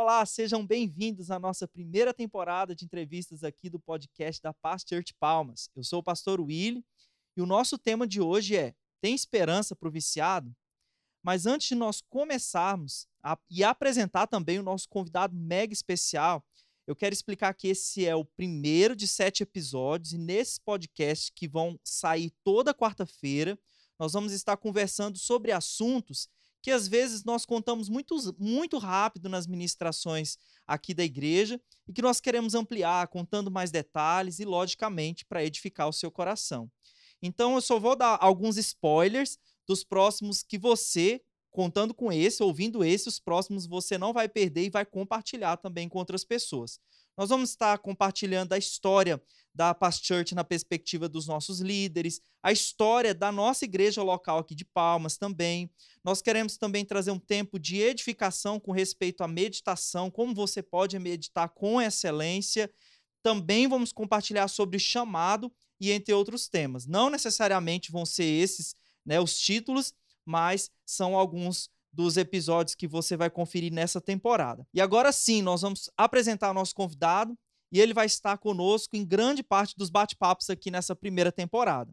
Olá, sejam bem-vindos à nossa primeira temporada de entrevistas aqui do podcast da Paz Church Palmas. Eu sou o pastor Willy e o nosso tema de hoje é Tem esperança para o viciado? Mas antes de nós começarmos a, e apresentar também o nosso convidado mega especial, eu quero explicar que esse é o primeiro de sete episódios e nesses podcasts que vão sair toda quarta-feira, nós vamos estar conversando sobre assuntos que às vezes nós contamos muito, muito rápido nas ministrações aqui da igreja e que nós queremos ampliar, contando mais detalhes e, logicamente, para edificar o seu coração. Então, eu só vou dar alguns spoilers dos próximos que você, contando com esse, ouvindo esse, os próximos você não vai perder e vai compartilhar também com outras pessoas. Nós vamos estar compartilhando a história da Past Church na perspectiva dos nossos líderes, a história da nossa igreja local aqui de Palmas também. Nós queremos também trazer um tempo de edificação com respeito à meditação, como você pode meditar com excelência. Também vamos compartilhar sobre chamado e entre outros temas. Não necessariamente vão ser esses né, os títulos, mas são alguns dos episódios que você vai conferir nessa temporada. E agora sim, nós vamos apresentar o nosso convidado e ele vai estar conosco em grande parte dos bate-papos aqui nessa primeira temporada.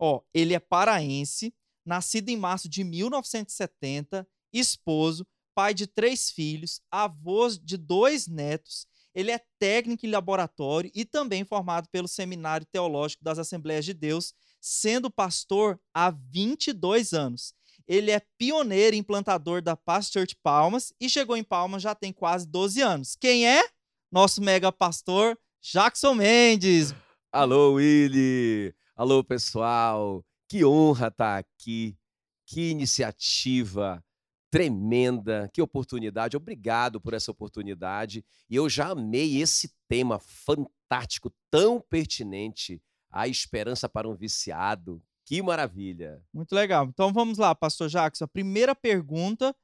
Ó, ele é paraense, nascido em março de 1970, esposo, pai de três filhos, avô de dois netos. Ele é técnico em laboratório e também formado pelo Seminário Teológico das Assembleias de Deus, sendo pastor há 22 anos. Ele é pioneiro implantador da Past Church Palmas e chegou em Palmas já tem quase 12 anos. Quem é? Nosso mega pastor Jackson Mendes. Alô, Willy. Alô, pessoal. Que honra estar aqui. Que iniciativa tremenda, que oportunidade. Obrigado por essa oportunidade. E eu já amei esse tema fantástico, tão pertinente, a esperança para um viciado. Que maravilha! Muito legal. Então vamos lá, pastor Jacques. A primeira pergunta: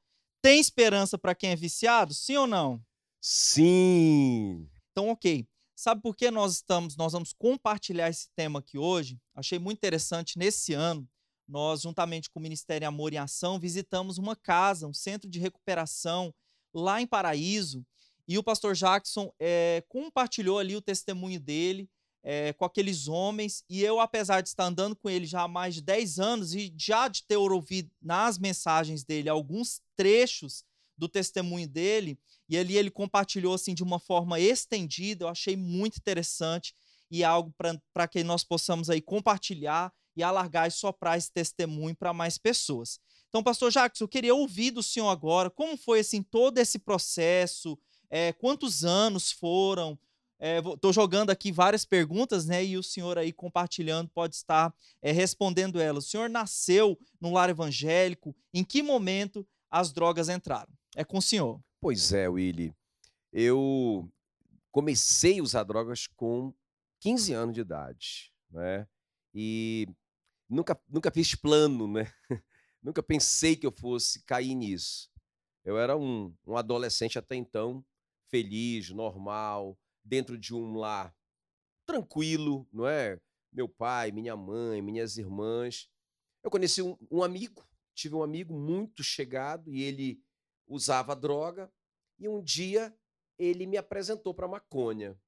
tem esperança para quem é viciado? Sim ou não? Sim. Então, ok. Sabe por que nós estamos, nós vamos compartilhar esse tema aqui hoje? Achei muito interessante nesse ano. Nós, juntamente com o Ministério Amor em Ação, visitamos uma casa, um centro de recuperação lá em Paraíso. E o pastor Jackson é, compartilhou ali o testemunho dele é, com aqueles homens, e eu, apesar de estar andando com ele já há mais de 10 anos e já de ter ouvido nas mensagens dele alguns trechos do testemunho dele, e ali ele compartilhou assim de uma forma estendida, eu achei muito interessante e algo para que nós possamos aí compartilhar e alargar e soprar esse testemunho para mais pessoas. Então, pastor Jacques, eu queria ouvir do senhor agora como foi assim todo esse processo, é, quantos anos foram, Estou é, jogando aqui várias perguntas, né? E o senhor aí compartilhando pode estar é, respondendo elas. O senhor nasceu num lar evangélico? Em que momento as drogas entraram? É com o senhor. Pois é, Willy. Eu comecei a usar drogas com 15 anos de idade, né? E nunca, nunca fiz plano, né? nunca pensei que eu fosse cair nisso. Eu era um, um adolescente até então feliz, normal, dentro de um lar tranquilo, não é? Meu pai, minha mãe, minhas irmãs. Eu conheci um, um amigo, tive um amigo muito chegado e ele usava droga. E um dia ele me apresentou para maconha.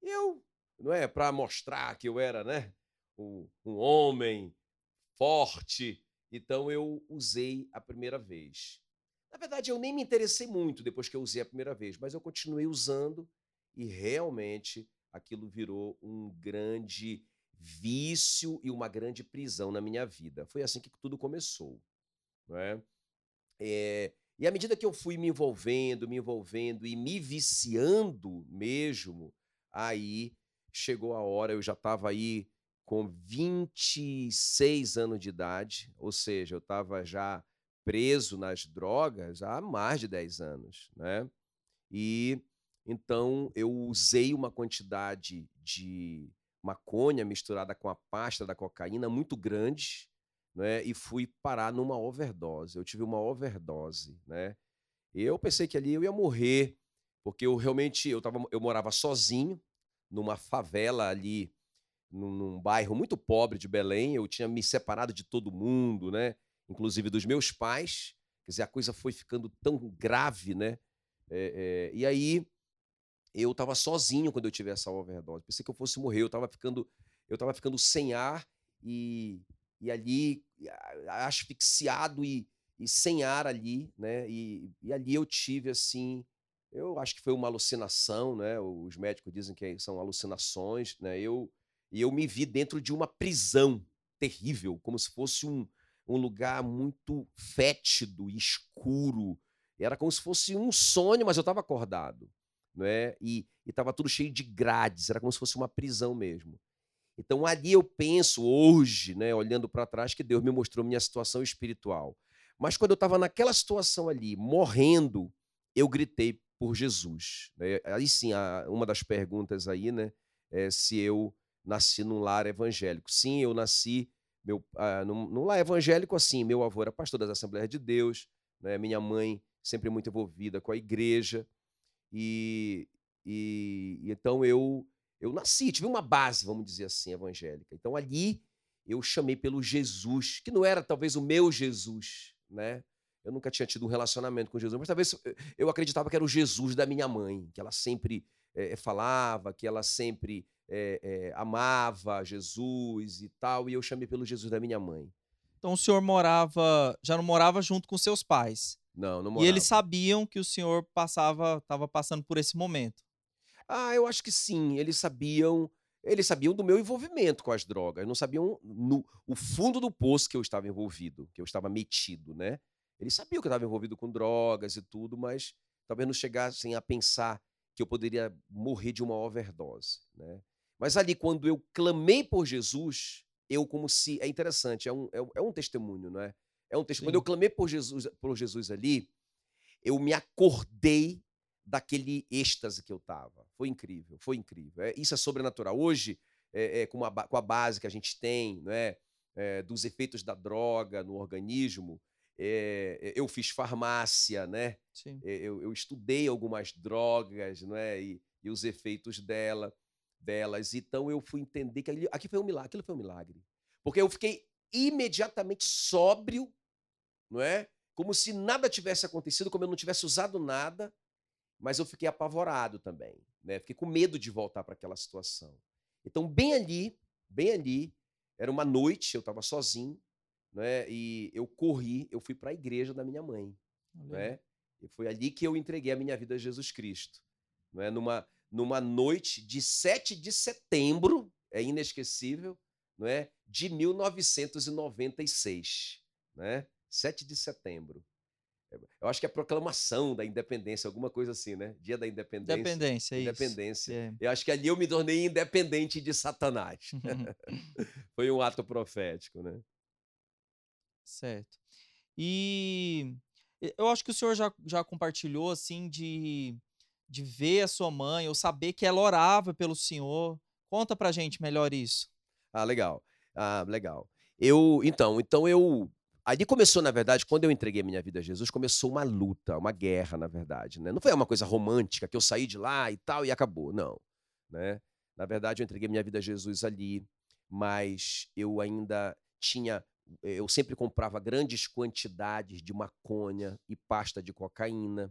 Eu, não é, para mostrar que eu era, né, um, um homem forte. Então eu usei a primeira vez. Na verdade, eu nem me interessei muito depois que eu usei a primeira vez, mas eu continuei usando e realmente aquilo virou um grande vício e uma grande prisão na minha vida. Foi assim que tudo começou. Não é? é e à medida que eu fui me envolvendo, me envolvendo e me viciando mesmo, aí chegou a hora, eu já estava aí com 26 anos de idade, ou seja, eu estava já preso nas drogas há mais de 10 anos, né? E então, eu usei uma quantidade de maconha misturada com a pasta da cocaína muito grande, né? E fui parar numa overdose. Eu tive uma overdose, né? Eu pensei que ali eu ia morrer, porque eu realmente eu tava, eu morava sozinho numa favela ali num, num bairro muito pobre de Belém. Eu tinha me separado de todo mundo, né? Inclusive dos meus pais. Quer dizer, a coisa foi ficando tão grave, né? É, é, e aí eu estava sozinho quando eu tive essa overdose. Pensei que eu fosse morrer. Eu estava ficando, eu estava ficando sem ar e, e ali asfixiado e, e sem ar ali, né? E, e ali eu tive assim, eu acho que foi uma alucinação, né? Os médicos dizem que são alucinações, né? Eu e eu me vi dentro de uma prisão terrível, como se fosse um, um lugar muito fétido escuro. Era como se fosse um sonho, mas eu estava acordado. Né? E estava tudo cheio de grades, era como se fosse uma prisão mesmo. Então ali eu penso hoje, né, olhando para trás, que Deus me mostrou minha situação espiritual. Mas quando eu estava naquela situação ali, morrendo, eu gritei por Jesus. Né? Aí sim, uma das perguntas aí, né, é se eu nasci num lar evangélico. Sim, eu nasci meu, ah, num, num lar evangélico assim. Meu avô era pastor das Assembleias de Deus, né? minha mãe sempre muito envolvida com a igreja. E, e, então eu eu nasci, tive uma base, vamos dizer assim, evangélica. Então ali eu chamei pelo Jesus, que não era talvez o meu Jesus, né? Eu nunca tinha tido um relacionamento com Jesus, mas talvez eu acreditava que era o Jesus da minha mãe, que ela sempre é, falava, que ela sempre é, é, amava Jesus e tal, e eu chamei pelo Jesus da minha mãe. Então o senhor morava, já não morava junto com seus pais? Não, não morava. E eles sabiam que o senhor passava, estava passando por esse momento? Ah, eu acho que sim. Eles sabiam, eles sabiam do meu envolvimento com as drogas. Não sabiam no o fundo do poço que eu estava envolvido, que eu estava metido, né? Eles sabiam que eu estava envolvido com drogas e tudo, mas talvez não chegassem a pensar que eu poderia morrer de uma overdose, né? Mas ali, quando eu clamei por Jesus, eu como se. É interessante, é um, é, é um testemunho, não é? É um testemunho. Quando eu clamei por Jesus, por Jesus ali, eu me acordei daquele êxtase que eu estava. Foi incrível, foi incrível. É, isso é sobrenatural. Hoje, é, é, com, a, com, a, base que a gente tem, não é? é dos efeitos da droga no organismo, é, eu fiz farmácia, né? É, eu, eu, estudei algumas drogas, não é? E, e os efeitos dela delas. Então eu fui entender que aquilo, aqui foi um milagre, aquilo foi um milagre. Porque eu fiquei imediatamente sóbrio, não é? Como se nada tivesse acontecido, como eu não tivesse usado nada, mas eu fiquei apavorado também, né? Fiquei com medo de voltar para aquela situação. Então, bem ali, bem ali, era uma noite, eu estava sozinho, né? E eu corri, eu fui para a igreja da minha mãe, né? E foi ali que eu entreguei a minha vida a Jesus Cristo, não é? Numa numa noite de 7 de setembro, é inesquecível, não é? De 1996, né? 7 de setembro. Eu acho que é a proclamação da independência, alguma coisa assim, né? Dia da independência. Independência, é Independência. É. Eu acho que ali eu me tornei independente de Satanás. Foi um ato profético, né? Certo. E eu acho que o senhor já, já compartilhou, assim, de de ver a sua mãe ou saber que ela orava pelo Senhor? Conta pra gente melhor isso. Ah, legal. Ah, legal. Eu, então, então eu Ali começou, na verdade, quando eu entreguei minha vida a Jesus, começou uma luta, uma guerra, na verdade. Né? Não foi uma coisa romântica que eu saí de lá e tal e acabou. Não. Né? Na verdade, eu entreguei minha vida a Jesus ali, mas eu ainda tinha. Eu sempre comprava grandes quantidades de maconha e pasta de cocaína,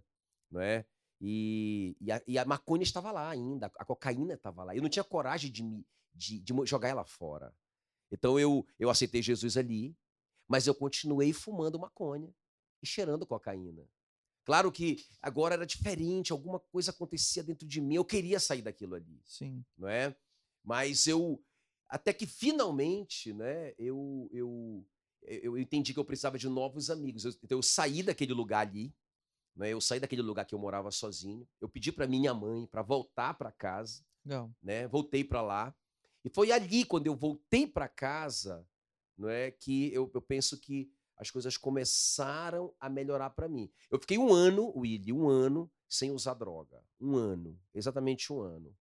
não é? E, e, a, e a maconha estava lá ainda, a cocaína estava lá. Eu não tinha coragem de, me, de, de jogar ela fora. Então eu, eu aceitei Jesus ali, mas eu continuei fumando maconha e cheirando cocaína. Claro que agora era diferente, alguma coisa acontecia dentro de mim, eu queria sair daquilo ali. Sim. Não é? Mas eu até que finalmente, né, eu eu eu entendi que eu precisava de novos amigos. então eu saí daquele lugar ali, né? Eu saí daquele lugar que eu morava sozinho. Eu pedi para minha mãe para voltar para casa. Não. Né? Voltei para lá. E foi ali, quando eu voltei para casa, não é que eu, eu penso que as coisas começaram a melhorar para mim. Eu fiquei um ano, Willy, um ano sem usar droga. Um ano, exatamente um ano.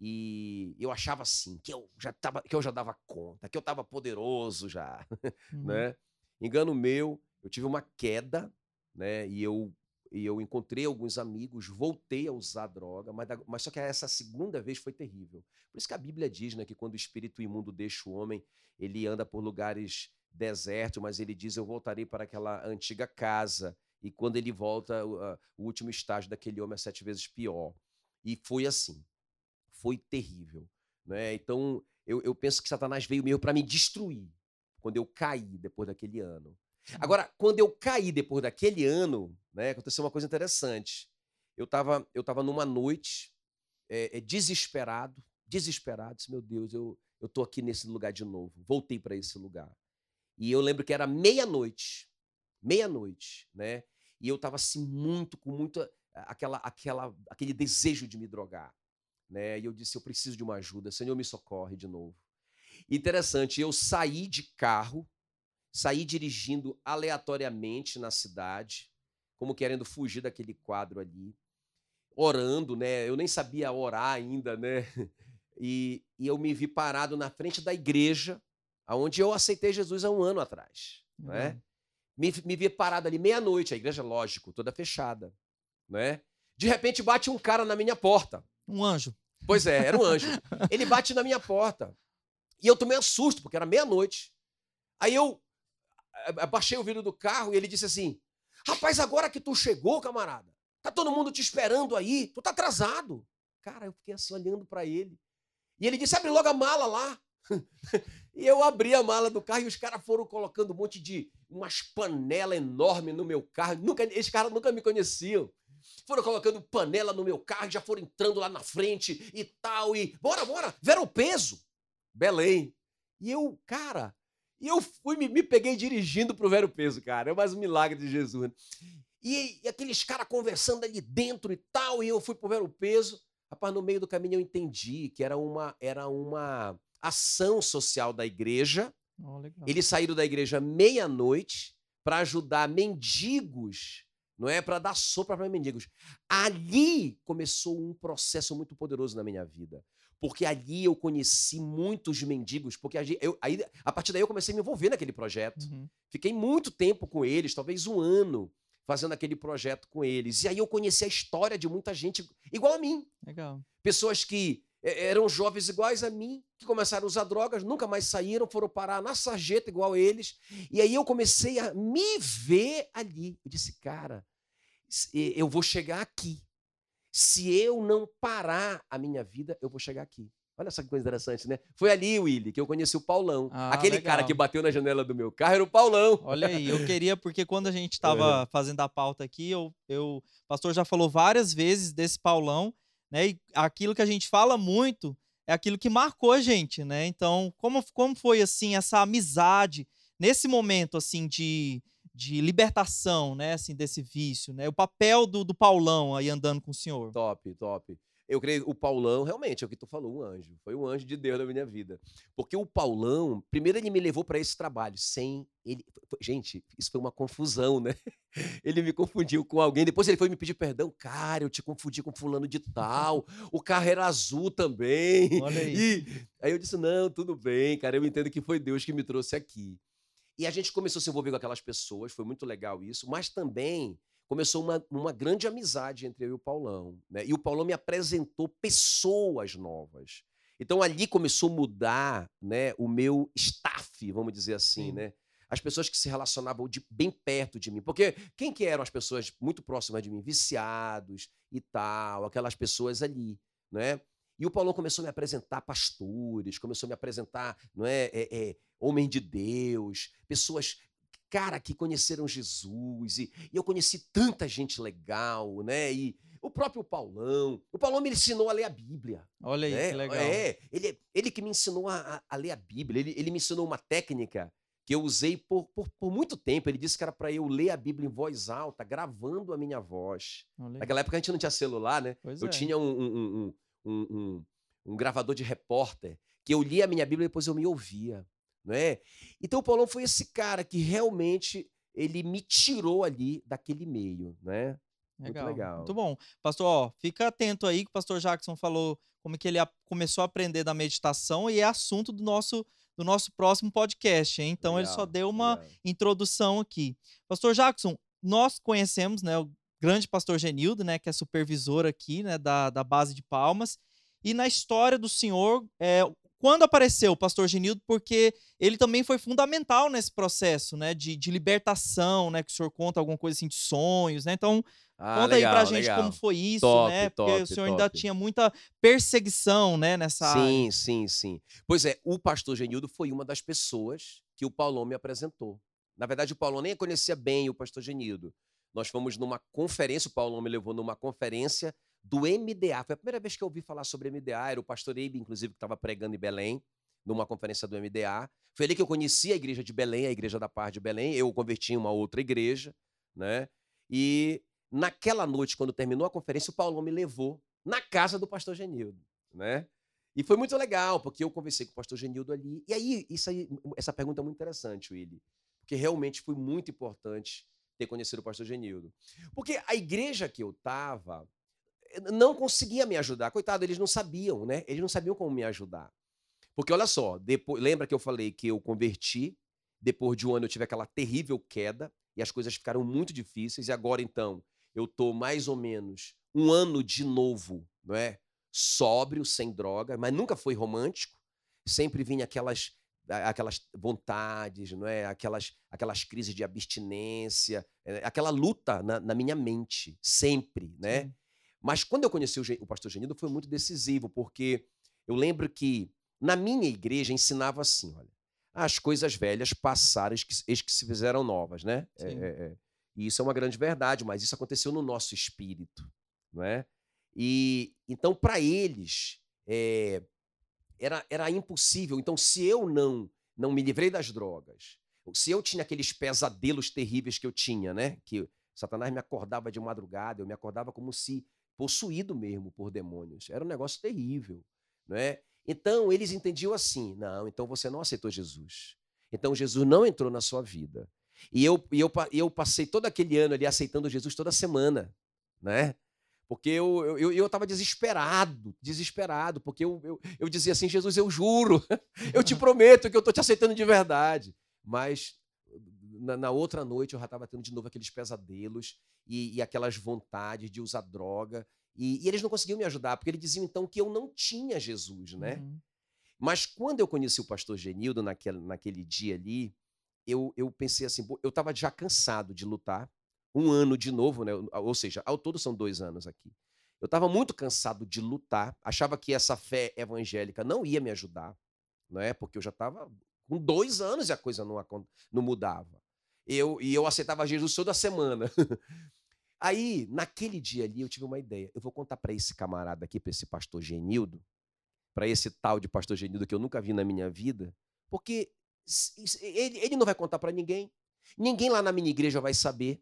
E eu achava assim, que eu já, tava, que eu já dava conta, que eu estava poderoso já. Uhum. Né? Engano meu, eu tive uma queda, né? E eu e eu encontrei alguns amigos, voltei a usar droga, mas, mas só que essa segunda vez foi terrível. Por isso que a Bíblia diz né, que quando o espírito imundo deixa o homem, ele anda por lugares desertos, mas ele diz: Eu voltarei para aquela antiga casa e quando ele volta, o, último estágio daquele homem é sete vezes pior. E foi assim. Foi terrível. Né? Então, eu, eu penso que Satanás veio mesmo para me destruir quando eu caí depois daquele ano. Agora, quando eu caí depois daquele ano, né, aconteceu uma coisa interessante. Eu estava eu tava numa noite é, é, desesperado, desesperado. Disse, meu Deus, eu, eu tô aqui nesse lugar de novo. Voltei para esse lugar. E eu lembro que era meia-noite, meia-noite, né? E eu estava assim muito com muita aquela aquela aquele desejo de me drogar, né? E eu disse, eu preciso de uma ajuda, Senhor, me socorre de novo. Interessante, eu saí de carro, saí dirigindo aleatoriamente na cidade, como querendo fugir daquele quadro ali, orando, né? Eu nem sabia orar ainda, né? E, e eu me vi parado na frente da igreja, aonde eu aceitei Jesus há um ano atrás, uhum. né? Me, me vi parado ali meia-noite, a igreja, lógico, toda fechada, né? De repente bate um cara na minha porta. Um anjo. Pois é, era um anjo. Ele bate na minha porta. E eu tomei um susto, porque era meia-noite. Aí eu abaixei o vidro do carro e ele disse assim: Rapaz, agora que tu chegou, camarada, tá todo mundo te esperando aí, tu tá atrasado. Cara, eu fiquei assim olhando para ele. E ele disse: Abre logo a mala lá. e eu abri a mala do carro e os caras foram colocando um monte de umas panelas enormes no meu carro. Nunca, esses caras nunca me conheciam. Foram colocando panela no meu carro, já foram entrando lá na frente e tal. E bora, bora, veram o peso. Belém. E eu, cara, e eu fui, me, me peguei dirigindo pro Vero Peso, cara. É mais um milagre de Jesus. Né? E, e, aqueles caras conversando ali dentro e tal, e eu fui pro Vero Peso. Rapaz, no meio do caminho eu entendi que era uma, era uma ação social da igreja. Oh, Eles saíram da igreja meia-noite para ajudar mendigos, não é? Para dar sopa para mendigos. Ali começou um processo muito poderoso na minha vida porque ali eu conheci muitos mendigos, porque eu, aí, a partir daí eu comecei a me envolver naquele projeto. Uhum. Fiquei muito tempo com eles, talvez um ano, fazendo aquele projeto com eles. E aí eu conheci a história de muita gente igual a mim. Legal. Pessoas que eram jovens iguais a mim, que começaram a usar drogas, nunca mais saíram, foram parar na sarjeta igual a eles. E aí eu comecei a me ver ali. Eu disse, cara, eu vou chegar aqui. Se eu não parar a minha vida, eu vou chegar aqui. Olha essa coisa interessante, né? Foi ali, Willy, que eu conheci o Paulão. Ah, Aquele legal. cara que bateu na janela do meu carro era o Paulão. Olha aí, eu queria, porque quando a gente estava fazendo a pauta aqui, eu, eu, o pastor já falou várias vezes desse Paulão, né? E aquilo que a gente fala muito é aquilo que marcou a gente, né? Então, como, como foi, assim, essa amizade nesse momento, assim, de, de libertação, né, assim, desse vício, né? O papel do, do Paulão aí andando com o senhor. Top, top. Eu creio o Paulão, realmente, é o que tu falou, um anjo. Foi um anjo de Deus na minha vida. Porque o Paulão, primeiro ele me levou para esse trabalho, sem ele. Gente, isso foi uma confusão, né? Ele me confundiu com alguém. Depois ele foi me pedir perdão. Cara, eu te confundi com fulano de tal. O carro era azul também. Olha aí. E aí eu disse: não, tudo bem, cara. Eu entendo que foi Deus que me trouxe aqui. E a gente começou a se envolver com aquelas pessoas, foi muito legal isso, mas também começou uma, uma grande amizade entre eu e o Paulão. Né? E o Paulão me apresentou pessoas novas. Então ali começou a mudar né, o meu staff, vamos dizer assim, Sim. né? As pessoas que se relacionavam de, bem perto de mim. Porque quem que eram as pessoas muito próximas de mim? Viciados e tal, aquelas pessoas ali, né? E o Paulão começou a me apresentar pastores, começou a me apresentar, não é, é, é homem de Deus, pessoas cara que conheceram Jesus e, e, eu conheci tanta gente legal, né? E o próprio Paulão, o Paulão me ensinou a ler a Bíblia. Olha aí, né? que legal. É, ele, ele que me ensinou a, a, ler a Bíblia. Ele, ele me ensinou uma técnica que eu usei por, por, por muito tempo. Ele disse que era para eu ler a Bíblia em voz alta, gravando a minha voz. Olha Naquela época a gente não tinha celular, né? Pois eu é. tinha um, um, um, um, um gravador de repórter que eu lia a minha Bíblia e depois eu me ouvia não é? Então o Paulão foi esse cara que realmente ele me tirou ali daquele meio, né? Legal. Muito legal. Muito bom. Pastor, ó, fica atento aí que o pastor Jackson falou como que ele a, começou a aprender da meditação e é assunto do nosso do nosso próximo podcast, hein? Então legal, ele só deu uma legal. introdução aqui. Pastor Jackson, nós conhecemos, né, o grande pastor Genildo, né, que é supervisor aqui, né, da, da base de Palmas, e na história do senhor, é, quando apareceu o pastor Genildo, porque ele também foi fundamental nesse processo, né, de, de libertação, né, que o senhor conta alguma coisa assim de sonhos, né? Então, Ah, conta legal, aí pra gente legal. como foi isso, Top, né? Porque top, o senhor ainda top. tinha muita perseguição, né, nessa área. Sim, sim, sim. Pois é, o pastor Genildo foi uma das pessoas que o Paulão me apresentou. Na verdade, o Paulão nem conhecia bem o pastor Genildo. Nós fomos numa conferência, o Paulão me levou numa conferência do MDA. Foi a primeira vez que eu ouvi falar sobre MDA, era o pastor inclusive, que estava pregando em Belém, numa conferência do MDA. Foi ali que eu conheci a igreja de Belém, a igreja da Paz de Belém. Eu converti em uma outra igreja, né? E naquela noite, quando terminou a conferência, o Paulão me levou na casa do pastor Genildo, né? E foi muito legal, porque eu conversei com o pastor Genildo ali. E aí, isso aí essa pergunta é muito interessante, Willy, porque realmente foi muito importante ter conhecido o pastor Genildo. Porque a igreja que eu estava não conseguia me ajudar. Coitado, eles não sabiam, né? Eles não sabiam como me ajudar. Porque olha só, depois, lembra que eu falei que eu converti, depois de um ano eu tive aquela terrível queda e as coisas ficaram muito difíceis e agora então eu tô mais ou menos um ano de novo, não é? Sóbrio, sem droga, mas nunca foi romântico. Sempre vinha aquelas aquelas vontades, não é? Aquelas aquelas crises de abstinência, eh, aquela luta na, na minha mente, sempre, né? Sim. Mas quando eu conheci o, pastor Genildo foi muito decisivo, porque eu lembro que na minha igreja ensinava assim, olha, as coisas velhas passaram, eis que, se fizeram novas, né? É, é, é. E isso é uma grande verdade, mas isso aconteceu no nosso espírito, não é? E então para eles é, era, era impossível. Então se eu não não me livrei das drogas, se eu tinha aqueles pesadelos terríveis que eu tinha, né? Que Satanás me acordava de madrugada, eu me acordava como se possuído mesmo por demônios. Era um negócio terrível, não é? Então eles entendiam assim: não, então você não aceitou Jesus. Então Jesus não entrou na sua vida. E eu, e eu, eu passei todo aquele ano ali aceitando Jesus toda semana, né? Porque eu eu, eu, eu tava desesperado, desesperado, porque eu, eu, eu dizia assim: Jesus, eu juro, eu te prometo que eu estou te aceitando de verdade. Mas na, na outra noite eu já estava tendo de novo aqueles pesadelos e, e aquelas vontades de usar droga. E, e eles não conseguiam me ajudar, porque eles diziam então que eu não tinha Jesus, né? Uhum. Mas quando eu conheci o pastor Genildo naquele, naquele dia ali, eu, eu pensei assim, eu estava já cansado de lutar, um ano de novo, né? Ou seja, ao todo são dois anos aqui. Eu estava muito cansado de lutar, achava que essa fé evangélica não ia me ajudar, não é? Porque eu já estava com dois anos e a coisa não, não mudava. Eu, e eu aceitava Jesus toda semana. Aí, naquele dia ali, eu tive uma ideia. Eu vou contar para esse camarada aqui, para esse pastor Genildo, para esse tal de pastor Genildo que eu nunca vi na minha vida, porque ele, ele não vai contar para ninguém. Ninguém lá na minha igreja vai saber,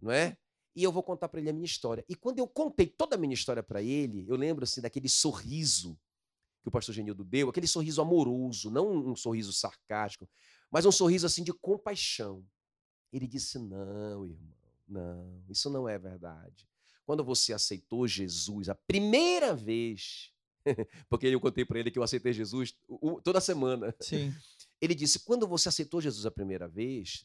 não é? E eu vou contar para ele a minha história. E quando eu contei toda a minha história para ele, eu lembro assim daquele sorriso que o pastor Genildo deu, aquele sorriso amoroso, não um sorriso sarcástico, mas um sorriso assim de compaixão. Ele disse: "Não, irmão, não, isso não é verdade. Quando você aceitou Jesus a primeira vez, porque eu contei para ele que eu aceitei Jesus toda semana. Sim. Ele disse: quando você aceitou Jesus a primeira vez,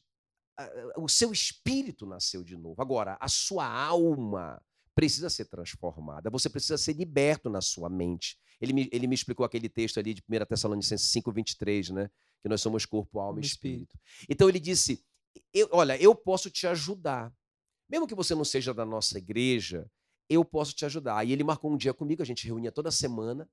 o seu espírito nasceu de novo. Agora, a sua alma precisa ser transformada. Você precisa ser liberto na sua mente. Ele me, ele me explicou aquele texto ali de 1 Tessalonicenses 5, 23, né? Que nós somos corpo, alma e espírito. Então ele disse: eu- olha, eu posso te ajudar. Mesmo que você não seja da nossa igreja, eu posso te ajudar. E ele marcou um dia comigo, a gente reunia toda semana,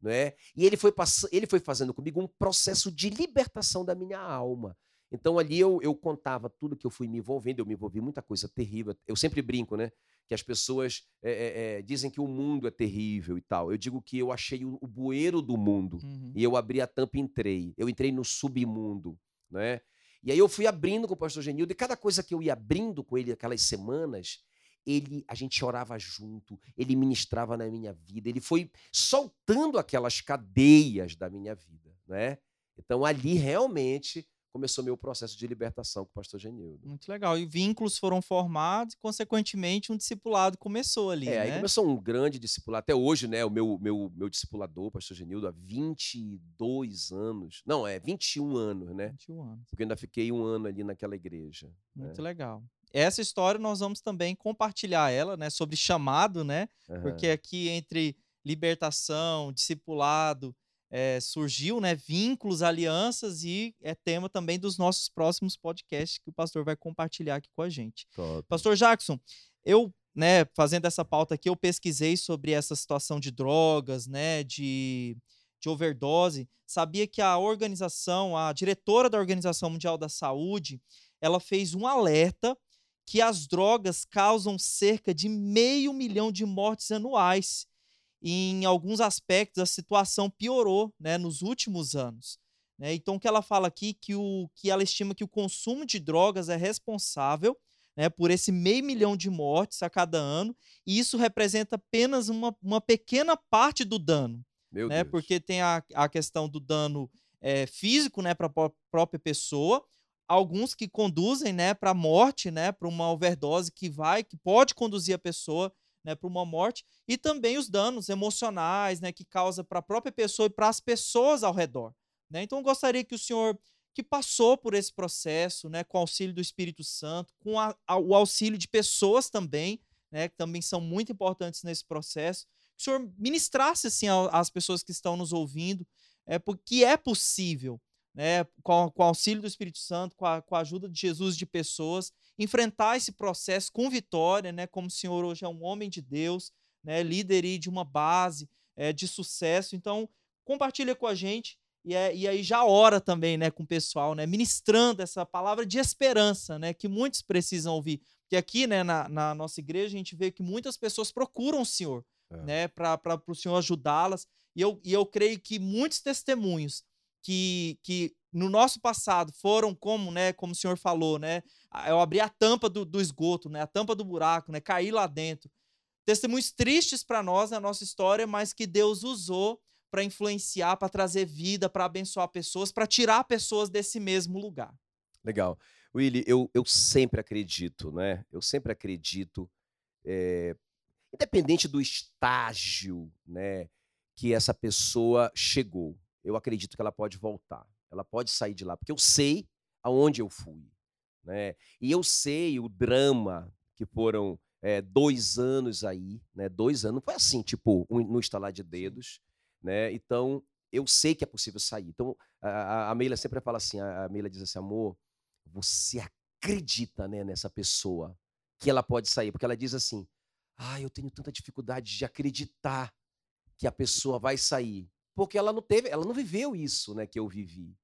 não é? E ele foi, pass... ele foi fazendo comigo um processo de libertação da minha alma. Então ali eu, eu contava tudo que eu fui me envolvendo, eu me envolvi muita coisa terrível. Eu sempre brinco, né? Que as pessoas é, é, dizem que o mundo é terrível e tal. Eu digo que eu achei o, o bueiro do mundo. Uhum. E eu abri a tampa e entrei. Eu entrei no submundo, né? E aí eu fui abrindo com o pastor Genildo, e cada coisa que eu ia abrindo com ele aquelas semanas, ele, a gente orava junto, ele ministrava na minha vida, ele foi soltando aquelas cadeias da minha vida, né? Então ali realmente começou meu processo de libertação com o pastor Genildo. Muito legal. E vínculos foram formados e, consequentemente, um discipulado começou ali, É, aí né? começou um grande discipulado. Até hoje, né? O meu, meu, meu discipulador, o pastor Genildo, há 22 anos. Não, é 21 anos, né? 21 anos. Porque eu ainda fiquei um ano ali naquela igreja. Muito legal. Essa história nós vamos também compartilhar ela, né? Sobre chamado, né? Aham. Porque aqui entre libertação, discipulado, é, surgiu, né? Vínculos, alianças e é tema também dos nossos próximos podcasts que o pastor vai compartilhar aqui com a gente. Top. Pastor Jackson, eu, né, fazendo essa pauta aqui, eu pesquisei sobre essa situação de drogas, né, de, de overdose. Sabia que a organização, a diretora da Organização Mundial da Saúde, ela fez um alerta que as drogas causam cerca de meio milhão de mortes anuais em alguns aspectos a situação piorou né, nos últimos anos. Né? Então, o que ela fala aqui que, o, que ela estima que o consumo de drogas é responsável né, por esse meio milhão de mortes a cada ano, e isso representa apenas uma, uma pequena parte do dano. Meu né, Deus. Porque tem a, a questão do dano é, físico né, para a própria pessoa, alguns que conduzem né, para a morte, né, para uma overdose que vai, que pode conduzir a pessoa né, para uma morte, e também os danos emocionais né, que causa para a própria pessoa e para as pessoas ao redor. Né? Então, eu gostaria que o senhor, que passou por esse processo, né, com o auxílio do Espírito Santo, com a, a, o auxílio de pessoas também, né, que também são muito importantes nesse processo, que o senhor ministrasse assim, às pessoas que estão nos ouvindo, é, porque é possível, né, com, com o auxílio do Espírito Santo, com a, com a ajuda de Jesus, de pessoas, enfrentar esse processo com vitória, né? Como o senhor hoje é um homem de Deus, né? Líder de uma base é, de sucesso. Então, compartilha com a gente e, é, e aí já ora também, né? Com o pessoal, né? Ministrando essa palavra de esperança, né? Que muitos precisam ouvir. Porque aqui, né? Na, na nossa igreja a gente vê que muitas pessoas procuram o Senhor, é. né? Para o Senhor ajudá-las. E eu, e eu creio que muitos testemunhos que, que no nosso passado foram como, né, como o senhor falou, né, eu abri a tampa do, do esgoto, né, a tampa do buraco, né, caí lá dentro. Testemunhos tristes para nós na nossa história, mas que Deus usou para influenciar, para trazer vida, para abençoar pessoas, para tirar pessoas desse mesmo lugar. Legal. Willy, eu, eu sempre acredito, né? Eu sempre acredito, é, independente do estágio, né, que essa pessoa chegou, eu acredito que ela pode voltar. Ela pode sair de lá, porque eu sei aonde eu fui. Né? E eu sei o drama que foram é, dois anos aí, né? Dois anos, foi assim, tipo, um, no estalar de dedos, né? Então, eu sei que é possível sair. Então, a, a Meila sempre fala assim, a, a Meila diz assim, amor, você acredita né, nessa pessoa que ela pode sair, porque ela diz assim, ah, eu tenho tanta dificuldade de acreditar que a pessoa vai sair porque ela não teve, ela não viveu isso, né, que eu vivi,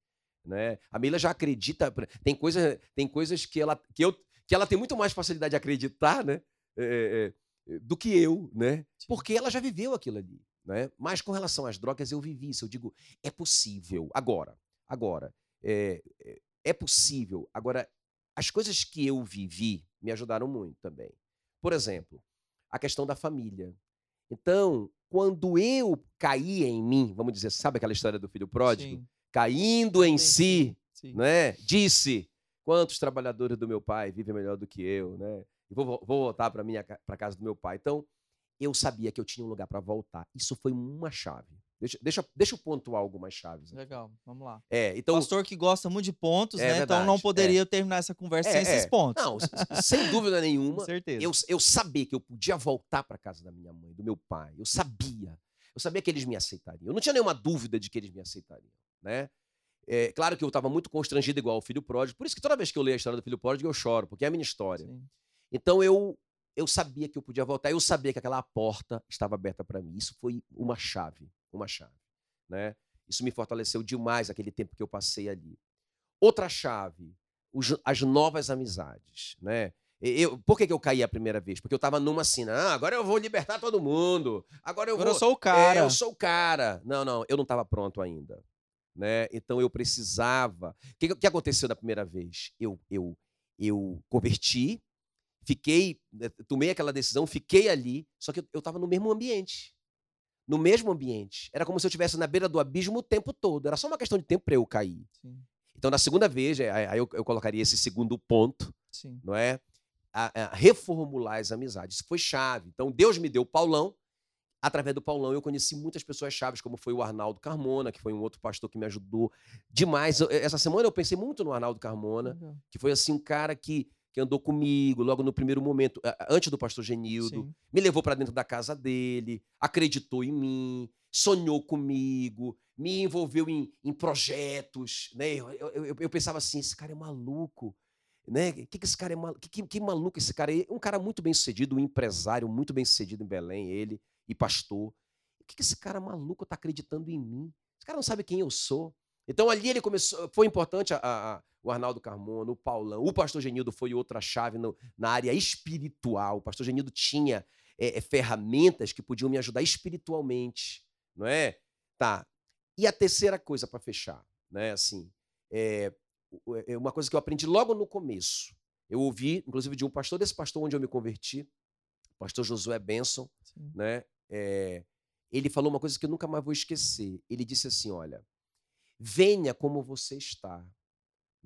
né? A Mila já acredita, tem coisa, tem coisas que ela que eu que ela tem muito mais facilidade de acreditar, né, é, é, do que eu, né? Porque ela já viveu aquilo ali, né? Mas com relação às drogas eu vivi isso, eu digo, é possível. Agora, agora, é, é possível. Agora, as coisas que eu vivi me ajudaram muito também. Por exemplo, a questão da família. Então, quando eu caí em mim, vamos dizer, sabe aquela história do filho pródigo? Sim. Caindo em sim, si. Né? disse: quantos trabalhadores do meu pai vivem melhor do que eu, né? E vou, vou voltar para minha para casa do meu pai. Então, eu sabia que eu tinha um lugar para voltar. Isso foi uma chave. Deixa, deixa, deixa eu pontuar algumas chaves. Aqui. Legal, vamos lá. É, então, Pastor que gosta muito de pontos, é né? Verdade, então não poderia é. terminar essa conversa é, sem esses é. pontos. Não, sem dúvida nenhuma. Com certeza. Eu, eu sabia que eu podia voltar para casa da minha mãe, do meu pai. Eu sabia. Eu sabia que eles me aceitariam. Eu não tinha nenhuma dúvida de que eles me aceitariam, né? É, claro que eu estava muito constrangido igual o filho pródigo. Por isso que toda vez que eu leio a história do filho pródigo eu choro, porque é a minha história. Sim. Então eu eu sabia que eu podia voltar. Eu sabia que aquela porta estava aberta para mim. Isso foi uma chave, uma chave né? Isso me fortaleceu demais aquele tempo que eu passei ali. Outra chave, os, as novas amizades, né? Eu, por que, que eu caí a primeira vez? Porque eu estava numa assim, ah, agora eu vou libertar todo mundo. Agora eu agora vou. eu sou o cara. É, eu sou o cara. Não, não, eu não estava pronto ainda. Né? Então eu precisava. O que, que aconteceu na primeira vez? Eu, eu, eu converti, fiquei, né, tomei aquela decisão, fiquei ali, só que eu estava no mesmo ambiente no mesmo ambiente. Era como se eu estivesse na beira do abismo o tempo todo. Era só uma questão de tempo para eu cair. Sim. Então, na segunda vez, é, aí eu, eu, colocaria esse segundo ponto, Sim. não é? A, a reformular as amizades. Isso foi chave. Então, Deus me deu o Paulão. Através do Paulão, eu conheci muitas pessoas chaves, como foi o Arnaldo Carmona, que foi um outro pastor que me ajudou demais. Essa semana eu pensei muito no Arnaldo Carmona, uhum. que foi assim um cara que que andou comigo logo no primeiro momento, antes do pastor Genildo, Sim. me levou para dentro da casa dele, acreditou em mim, sonhou comigo, me envolveu em, em projetos, né? Eu, eu, eu, pensava assim, esse cara é maluco, né? Que, que esse cara é maluco? Que, que, que maluco esse cara é? Um cara muito bem sucedido, um empresário muito bem sucedido em Belém, ele e pastor. O que, que esse cara maluco está acreditando em mim? Esse cara não sabe quem eu sou. Então ali ele começou, foi importante a, a, o Arnaldo Carmona, o Paulão, o pastor Genildo foi outra chave no, na área espiritual. O pastor Genildo tinha é, é, ferramentas que podiam me ajudar espiritualmente, não é? Tá. E a terceira coisa para fechar, né? Assim, é, é uma coisa que eu aprendi logo no começo. Eu ouvi, inclusive, de um pastor, desse pastor onde eu me converti, o pastor Josué Benson, Sim. né? É, ele falou uma coisa que eu nunca mais vou esquecer. Ele disse assim: olha, venha como você está,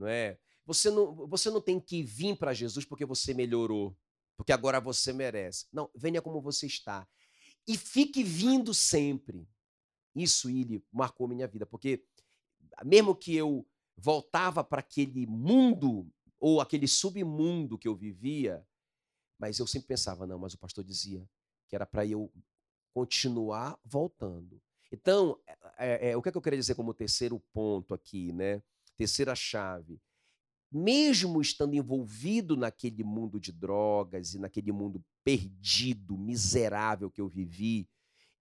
não é? Você não, você não tem que vir para Jesus porque você melhorou, porque agora você merece. Não, venha como você está. E fique vindo sempre. Isso, ele marcou minha vida, porque mesmo que eu voltava para aquele mundo ou aquele submundo que eu vivia, mas eu sempre pensava, não, mas o pastor dizia que era para eu continuar voltando. Então, é, é, o que, é que eu queria dizer como terceiro ponto aqui, né? Terceira chave. Mesmo estando envolvido naquele mundo de drogas e naquele mundo perdido, miserável que eu vivi,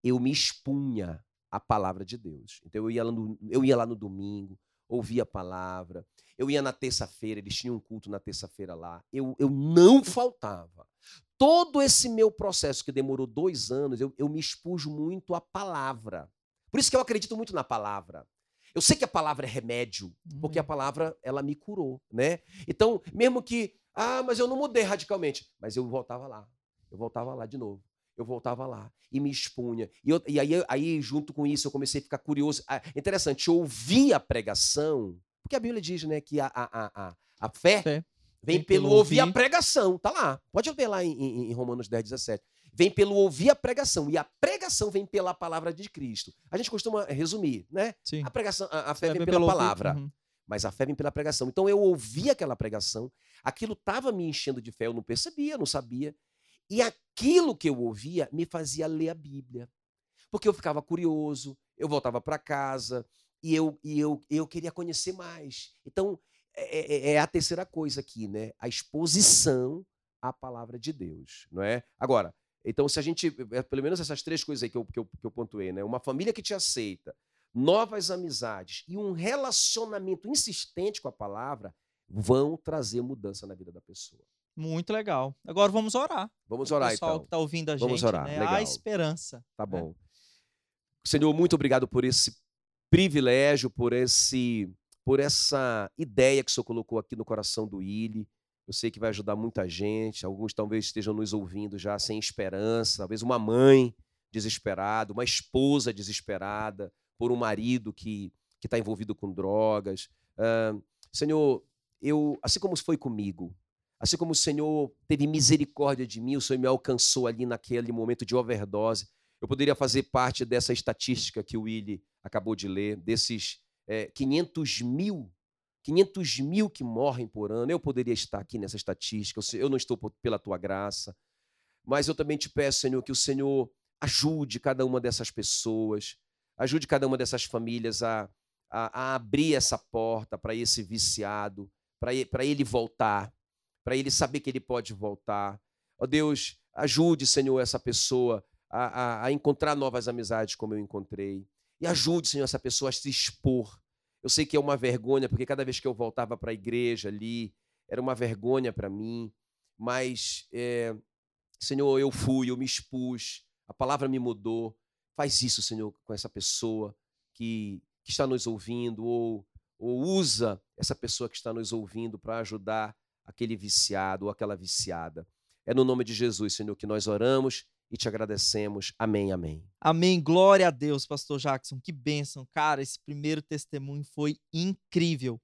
eu me expunha à palavra de Deus. Então eu ia lá no, eu ia lá no domingo, ouvia a palavra, eu ia na terça-feira, eles tinham um culto na terça-feira lá. Eu, eu não faltava todo esse meu processo, que demorou dois anos, eu, eu me expujo muito à palavra. Por isso que eu acredito muito na palavra. Eu sei que a palavra é remédio, porque a uhum. palavra ela me curou, né? Então, mesmo que, ah, mas eu não mudei radicalmente, mas eu voltava lá, eu voltava lá de novo, eu voltava lá e me expunha. E, eu, e aí, aí, junto com isso, eu comecei a ficar curioso. Ah, interessante, eu ouvi a pregação, porque a Bíblia diz, né, que a, a, a, a fé, fé Vem pelo ouvir a pregação. Tá lá. Pode ver lá em, em, em, Romanos 10, 17. Vem pelo ouvir a pregação. E a pregação vem pela palavra de Cristo. A gente costuma resumir, né? Sim. A, pregação, a, a fé, vem pela palavra. Uhum. Mas a fé vem pela pregação. Então eu ouvi aquela pregação, aquilo estava me enchendo de fé, eu não percebia, não sabia. E aquilo que eu ouvia me fazia ler a Bíblia. Porque eu ficava curioso, eu voltava para casa e eu, e eu, eu queria conhecer mais. Então, é, é, é, a terceira coisa aqui, né? A exposição à palavra de Deus, não é? Agora, então se a gente, é, pelo menos essas três coisas aí que eu, que eu, que eu pontuei, né? Uma família que te aceita, novas amizades e um relacionamento insistente com a palavra vão trazer mudança na vida da pessoa. Muito legal. Agora vamos orar. Vamos orar, o pessoal então. que está ouvindo a gente, vamos orar. Né? A esperança. Tá né? bom. Senhor, muito obrigado por esse privilégio, por esse por essa ideia que o senhor colocou aqui no coração do Willi. Eu sei que vai ajudar muita gente. Alguns talvez estejam nos ouvindo já sem esperança. Talvez uma mãe desesperada, uma esposa desesperada por um marido que que está envolvido com drogas. Uh, Senhor, eu, assim como foi comigo, assim como o Senhor teve misericórdia de mim, o Senhor me alcançou ali naquele momento de overdose. Eu poderia fazer parte dessa estatística que o Willi acabou de ler, desses é, 500 mil, 500 mil que morrem por ano. Eu poderia estar aqui nessa estatística, eu não estou pela tua graça. Mas eu também te peço, Senhor, que o Senhor ajude cada uma dessas pessoas, ajude cada uma dessas famílias a, a, a abrir essa porta para esse viciado, para ele, voltar, para ele saber que ele pode voltar. Ó oh, Deus, ajude, Senhor, essa pessoa a, a, a encontrar novas amizades como eu encontrei. E ajude, Senhor, essa pessoa a se expor. Eu sei que é uma vergonha, porque cada vez que eu voltava para a igreja ali, era uma vergonha para mim, mas, é, Senhor, eu fui, eu me expus, a palavra me mudou. Faz isso, Senhor, com essa pessoa que, que está nos ouvindo, ou, ou usa essa pessoa que está nos ouvindo para ajudar aquele viciado ou aquela viciada. É no nome de Jesus, Senhor, que nós oramos e te agradecemos. Amém, amém. Amém. Glória a Deus, pastor Jackson. Que bênção. Cara, esse primeiro testemunho foi incrível.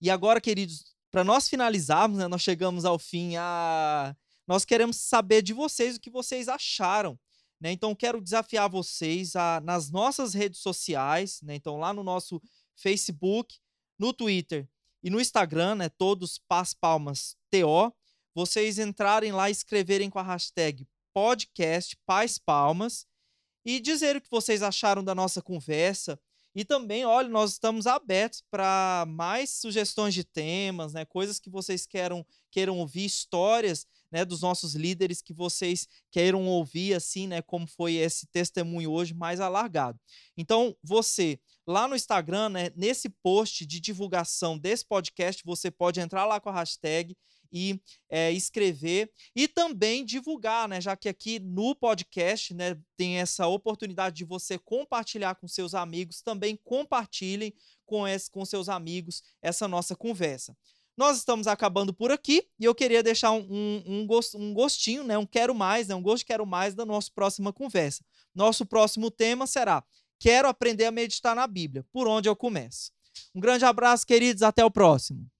E agora, queridos, para nós finalizarmos, né, nós chegamos ao fim. A... Nós queremos saber de vocês o que vocês acharam. Né? Então, quero desafiar vocês a, nas nossas redes sociais, né? então lá no nosso Facebook, no Twitter e no Instagram, né? todos Paz Palmas TO, vocês entrarem lá e escreverem com a hashtag podcast Paz Palmas e dizer o que vocês acharam da nossa conversa. E também, olha, nós estamos abertos para mais sugestões de temas, né? Coisas que vocês queiram, queiram ouvir, histórias né, dos nossos líderes que vocês queiram ouvir, assim, né? Como foi esse testemunho hoje mais alargado. Então, você, lá no Instagram, né, nesse post de divulgação desse podcast, você pode entrar lá com a hashtag e é, escrever e também divulgar, né? Já que aqui no podcast, né, tem essa oportunidade de você compartilhar com seus amigos, também compartilhem com, esse, com seus amigos essa nossa conversa. Nós estamos acabando por aqui e eu queria deixar um, um, um, gost, um gostinho, né, um quero mais, né, um gosto quero mais da nossa próxima conversa. Nosso próximo tema será Quero aprender a meditar na Bíblia. Por onde eu começo? Um grande abraço, queridos. Até o próximo.